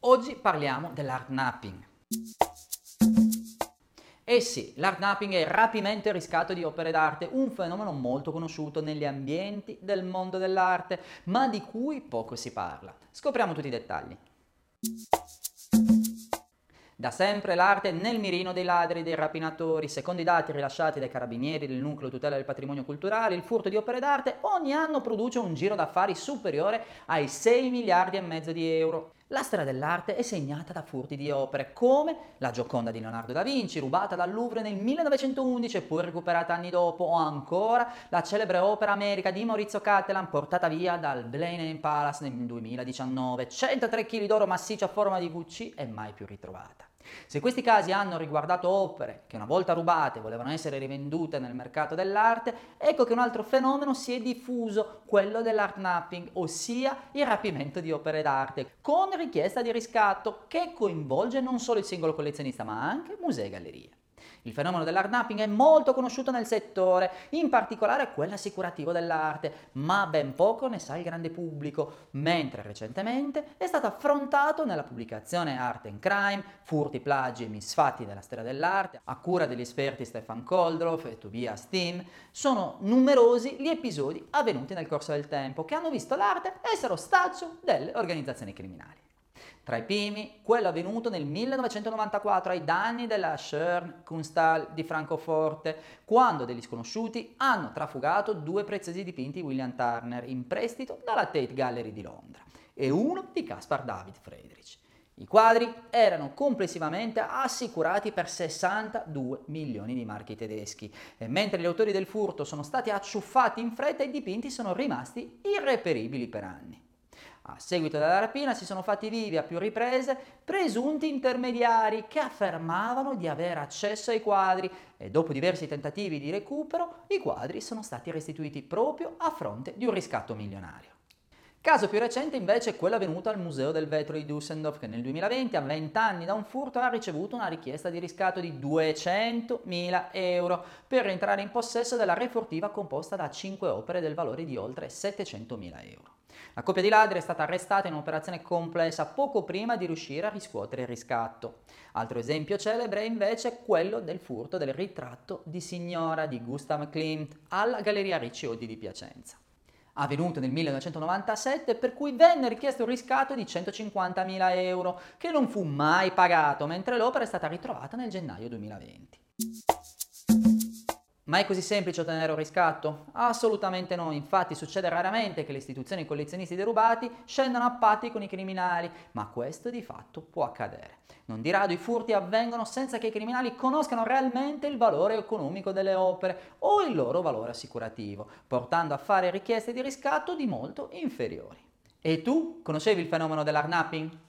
Oggi parliamo dell'hardnapping. Eh sì, l'hardnapping è il rapimento e riscatto di opere d'arte, un fenomeno molto conosciuto negli ambienti del mondo dell'arte, ma di cui poco si parla. Scopriamo tutti i dettagli. Da sempre l'arte è nel mirino dei ladri e dei rapinatori. Secondo i dati rilasciati dai carabinieri del nucleo tutela del patrimonio culturale, il furto di opere d'arte ogni anno produce un giro d'affari superiore ai 6 miliardi e mezzo di euro. La storia dell'arte è segnata da furti di opere come la Gioconda di Leonardo da Vinci, rubata dal Louvre nel 1911 e poi recuperata anni dopo, o ancora la celebre opera America di Maurizio Cattelan portata via dal Blenheim Palace nel 2019, 103 kg d'oro massiccio a forma di VC e mai più ritrovata. Se questi casi hanno riguardato opere che una volta rubate volevano essere rivendute nel mercato dell'arte, ecco che un altro fenomeno si è diffuso, quello dell'art napping, ossia il rapimento di opere d'arte, con richiesta di riscatto che coinvolge non solo il singolo collezionista ma anche musei e gallerie. Il fenomeno dell'hardnapping è molto conosciuto nel settore, in particolare quello assicurativo dell'arte, ma ben poco ne sa il grande pubblico, mentre recentemente è stato affrontato nella pubblicazione Art and Crime, Furti, plagi e misfatti della storia dell'arte, a cura degli esperti Stefan Koldroff e Tobias Tim. Sono numerosi gli episodi avvenuti nel corso del tempo che hanno visto l'arte essere ostaggio delle organizzazioni criminali. Tra i primi, quello avvenuto nel 1994 ai danni della Schern Kunsthal di Francoforte, quando degli sconosciuti hanno trafugato due preziosi dipinti di William Turner in prestito dalla Tate Gallery di Londra e uno di Caspar David Friedrich. I quadri erano complessivamente assicurati per 62 milioni di marchi tedeschi e mentre gli autori del furto sono stati acciuffati in fretta i dipinti sono rimasti irreperibili per anni. A seguito della rapina si sono fatti vivi a più riprese presunti intermediari che affermavano di avere accesso ai quadri e dopo diversi tentativi di recupero i quadri sono stati restituiti proprio a fronte di un riscatto milionario. Caso più recente invece è quello avvenuto al Museo del Vetro di Düsseldorf che nel 2020, a 20 anni da un furto, ha ricevuto una richiesta di riscatto di 200.000 euro per rientrare in possesso della refurtiva composta da 5 opere del valore di oltre 700.000 euro. La coppia di ladri è stata arrestata in un'operazione complessa poco prima di riuscire a riscuotere il riscatto. Altro esempio celebre è invece quello del furto del ritratto di signora di Gustav Klimt alla Galleria Ricci Oddi di Piacenza avvenuto nel 1997 per cui venne richiesto un riscatto di 150.000 euro che non fu mai pagato mentre l'opera è stata ritrovata nel gennaio 2020. Ma è così semplice ottenere un riscatto? Assolutamente no, infatti succede raramente che le istituzioni e i collezionisti derubati scendano a patti con i criminali, ma questo di fatto può accadere. Non di rado i furti avvengono senza che i criminali conoscano realmente il valore economico delle opere o il loro valore assicurativo, portando a fare richieste di riscatto di molto inferiori. E tu conoscevi il fenomeno dell'arnapping?